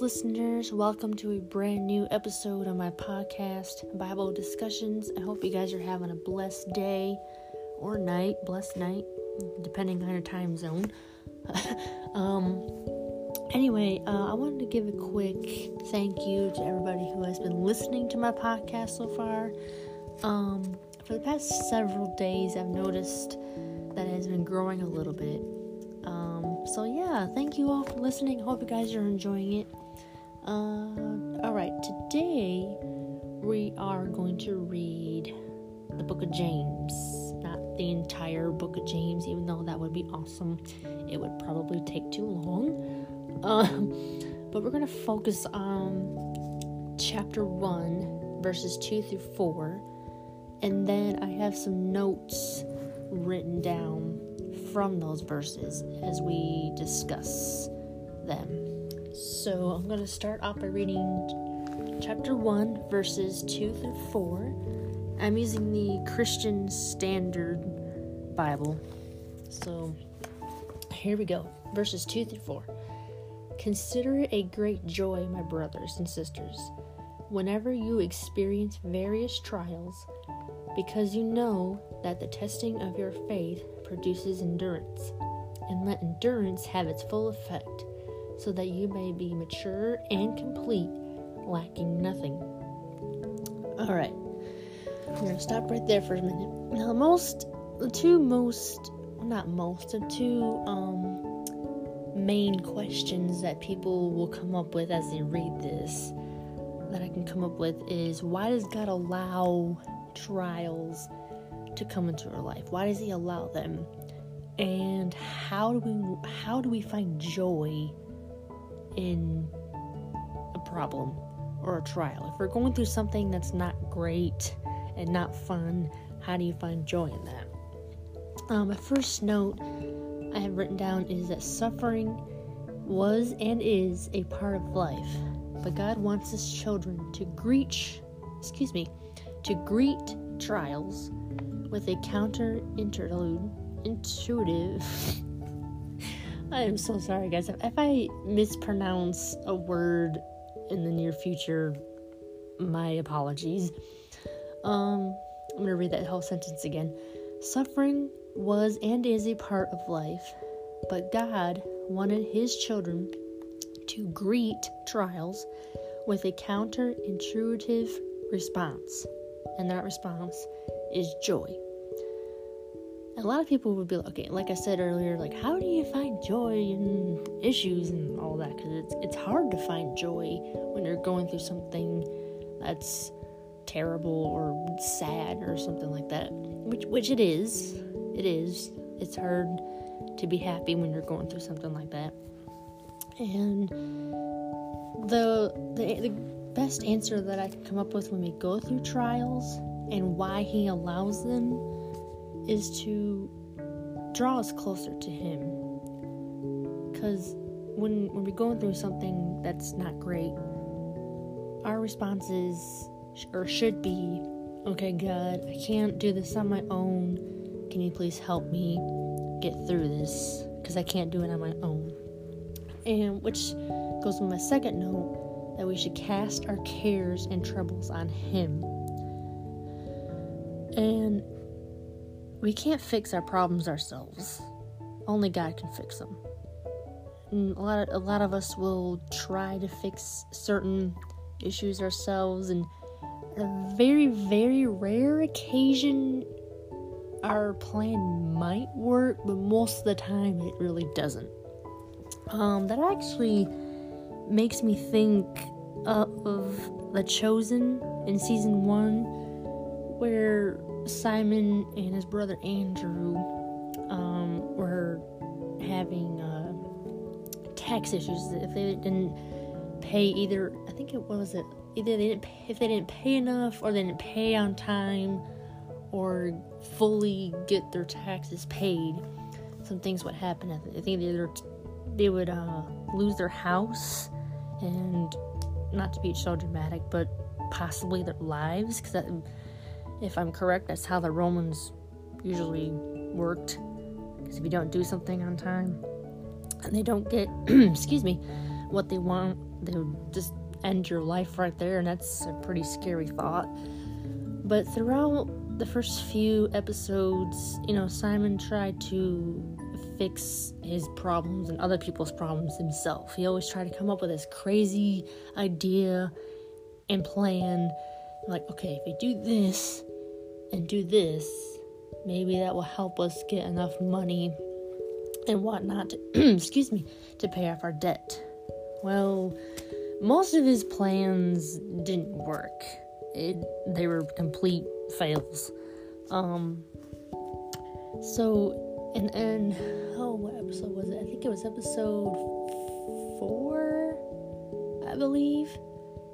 listeners. Welcome to a brand new episode of my podcast, Bible Discussions. I hope you guys are having a blessed day or night, blessed night, depending on your time zone. um, anyway, uh, I wanted to give a quick thank you to everybody who has been listening to my podcast so far. Um, for the past several days, I've noticed that it has been growing a little bit. So yeah, thank you all for listening. Hope you guys are enjoying it. Uh, all right, today we are going to read the book of James. Not the entire book of James, even though that would be awesome. It would probably take too long. Um, but we're going to focus on chapter 1, verses 2 through 4. And then I have some notes written down from those verses as we discuss them. So I'm going to start off by reading chapter 1, verses 2 through 4. I'm using the Christian Standard Bible. So here we go. Verses 2 through 4. Consider it a great joy, my brothers and sisters, whenever you experience various trials, because you know that the testing of your faith produces endurance. And let endurance have its full effect, so that you may be mature and complete, lacking nothing. Alright, I'm going to stop right there for a minute. Now, most, the two most, not most, the two, um, main questions that people will come up with as they read this that I can come up with is why does God allow trials to come into our life? Why does he allow them? And how do we how do we find joy in a problem or a trial? If we're going through something that's not great and not fun, how do you find joy in that? Um, my first note I have written down is that suffering was and is a part of life, but God wants His children to greet, excuse me, to greet trials with a counter interlude, intuitive. I am so sorry, guys. If I mispronounce a word in the near future, my apologies. Um, I'm gonna read that whole sentence again. Suffering was and is a part of life, but God wanted His children to greet trials with a counterintuitive response, and that response is joy. A lot of people would be like, okay, like I said earlier, like how do you find joy in issues and all that? Because it's it's hard to find joy when you're going through something that's terrible or sad or something like that, which which it is it is. It's hard to be happy when you're going through something like that. And the, the the best answer that I can come up with when we go through trials and why he allows them is to draw us closer to him. Cuz when when we're going through something that's not great, our response is or should be, okay, God, I can't do this on my own. Can you please help me get through this? Because I can't do it on my own. And which goes with my second note that we should cast our cares and troubles on Him. And we can't fix our problems ourselves. Only God can fix them. And a lot of, a lot of us will try to fix certain issues ourselves and on a very very rare occasion our plan might work, but most of the time it really doesn't. Um, that actually makes me think of The Chosen in season one, where Simon and his brother Andrew um, were having uh, tax issues. If they didn't pay either, I think it was it either they didn't pay, if they didn't pay enough or they didn't pay on time or fully get their taxes paid, some things would happen. I think either they would uh, lose their house, and not to be so dramatic, but possibly their lives. Because if I'm correct, that's how the Romans usually worked. Because if you don't do something on time, and they don't get, excuse me, what they want, they'll just end your life right there, and that's a pretty scary thought. But throughout the first few episodes, you know, Simon tried to fix his problems and other people's problems himself. He always tried to come up with this crazy idea and plan. Like, okay, if we do this and do this, maybe that will help us get enough money and whatnot, to, excuse me, to pay off our debt. Well, most of his plans didn't work. It, they were complete fails. Um, so, and then, oh, what episode was it? I think it was episode four, I believe.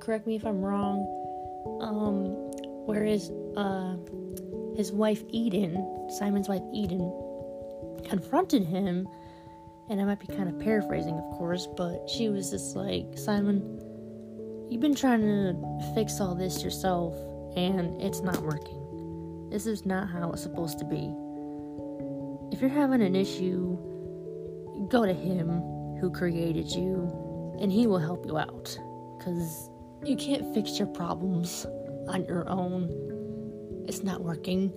Correct me if I'm wrong. Um, whereas, uh, his wife Eden, Simon's wife Eden, confronted him, and I might be kind of paraphrasing, of course, but she was just like, Simon, you've been trying to fix all this yourself, and it's not working. This is not how it's supposed to be. If you're having an issue, go to Him who created you, and He will help you out. Because you can't fix your problems on your own. It's not working.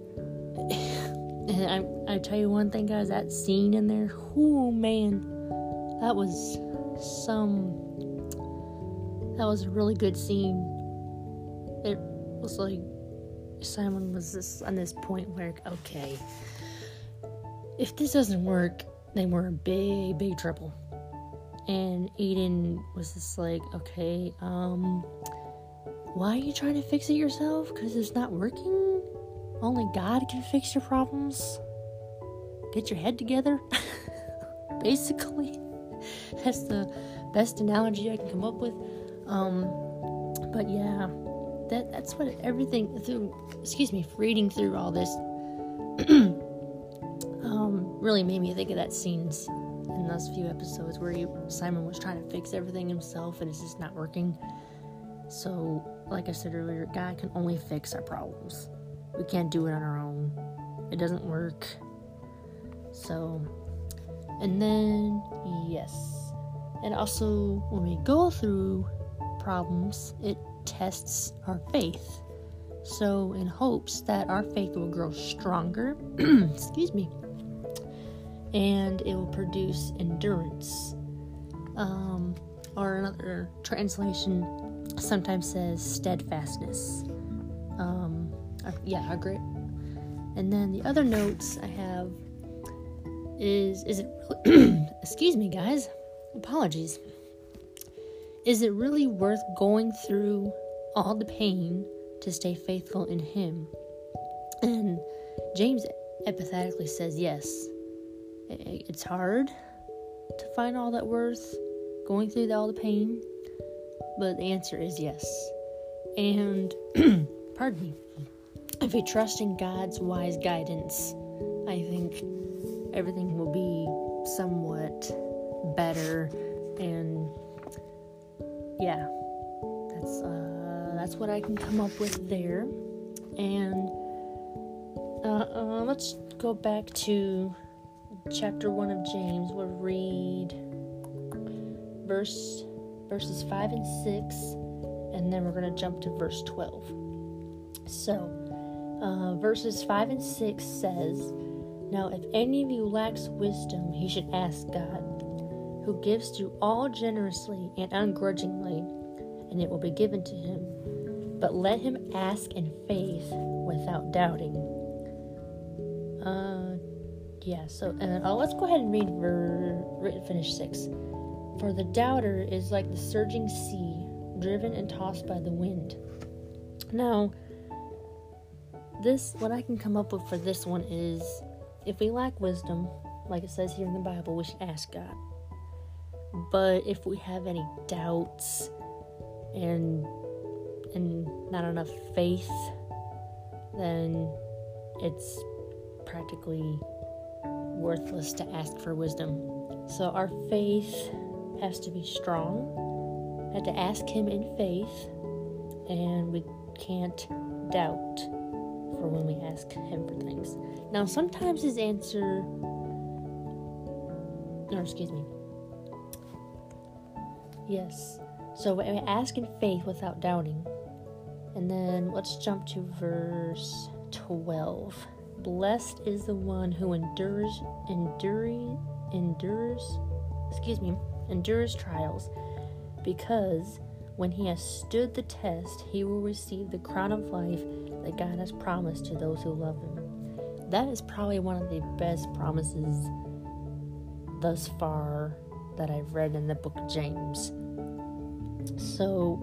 And I, I tell you one thing, guys, that scene in there, oh man, that was some, that was a really good scene. It was like Simon was this on this point where, okay, if this doesn't work, then we're in big, big trouble. And Aiden was just like, okay, um, why are you trying to fix it yourself? Because it's not working? Only God can fix your problems. Get your head together. Basically, that's the best analogy I can come up with. Um, but yeah, that that's what everything through. Excuse me, reading through all this, um, really made me think of that scenes in those few episodes where he, Simon was trying to fix everything himself and it's just not working. So, like I said earlier, God can only fix our problems we can't do it on our own. It doesn't work. So, and then, yes. And also, when we go through problems, it tests our faith. So, in hopes that our faith will grow stronger, excuse me, and it will produce endurance. Um, or another translation sometimes says steadfastness. Um, yeah, grit. And then the other notes I have is is it excuse me guys apologies is it really worth going through all the pain to stay faithful in him and james empathetically says yes it's hard to find all that worth going through all the pain but the answer is yes. And pardon me if we trust in God's wise guidance, I think everything will be somewhat better and yeah that's uh, that's what I can come up with there. And uh, uh, let's go back to chapter 1 of James we'll read verse verses 5 and 6 and then we're going to jump to verse 12 so uh, verses 5 and 6 says, Now if any of you lacks wisdom, he should ask God, who gives to all generously and ungrudgingly, and it will be given to him. But let him ask in faith without doubting. Uh, yeah, so, and uh, let's go ahead and read ver- finish 6. For the doubter is like the surging sea, driven and tossed by the wind. Now, this what I can come up with for this one is if we lack wisdom, like it says here in the Bible, we should ask God. But if we have any doubts and and not enough faith, then it's practically worthless to ask for wisdom. So our faith has to be strong. We have to ask him in faith and we can't doubt for when we ask Him for things. Now, sometimes His answer, or excuse me, Yes. So we ask in faith without doubting. And then let's jump to verse 12. Blessed is the one who endures, enduring, endures, excuse me, endures trials, because when he has stood the test, he will receive the crown of life that God has promised to those who love him. That is probably one of the best promises thus far that I've read in the book of James. So,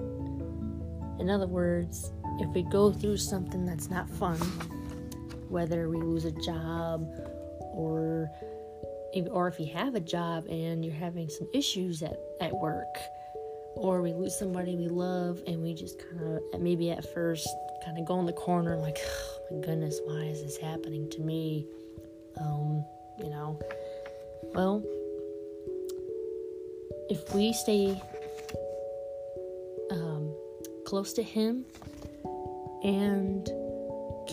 in other words, if we go through something that's not fun, whether we lose a job or or if you have a job and you're having some issues at, at work or we lose somebody we love and we just kind of maybe at first kind of go in the corner like oh my goodness why is this happening to me? Um you know? Well if we stay um, close to him and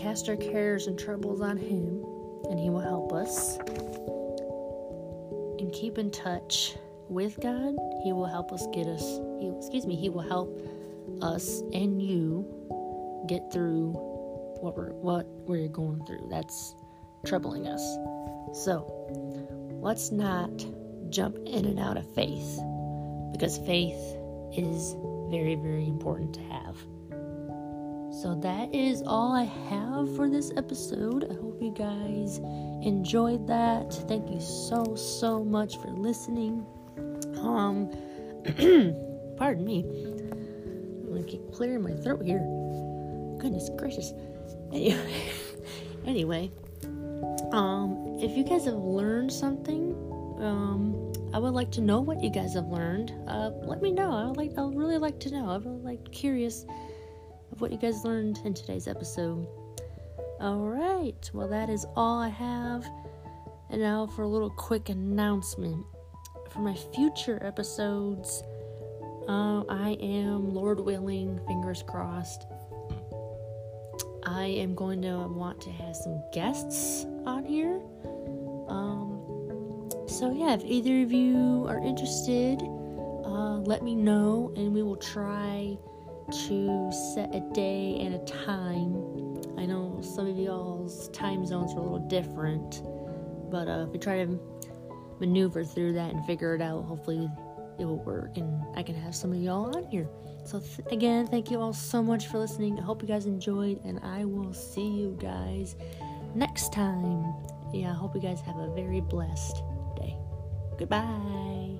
cast our cares and troubles on him and he will help us and keep in touch with God, He will help us get us, he, excuse me, He will help us and you get through what we're what we're going through. That's troubling us. So let's not jump in and out of faith because faith is very, very important to have. So that is all I have for this episode. I hope you guys enjoyed that. Thank you so, so much for listening. Um, pardon me. I'm gonna keep clearing my throat here. Goodness gracious. Anyway, anyway, um, if you guys have learned something, um, I would like to know what you guys have learned. Uh, let me know. I would like. I would really like to know. I'm really like curious of what you guys learned in today's episode. All right. Well, that is all I have. And now for a little quick announcement for my future episodes, uh, I am, Lord willing, fingers crossed, I am going to want to have some guests on here. Um, so, yeah, if either of you are interested, uh, let me know and we will try to set a day and a time. I know some of y'all's time zones are a little different, but uh, if we try to maneuver through that and figure it out. Hopefully, it will work and I can have some of y'all on here. So, th- again, thank you all so much for listening. I hope you guys enjoyed, and I will see you guys next time. Yeah, I hope you guys have a very blessed day. Goodbye.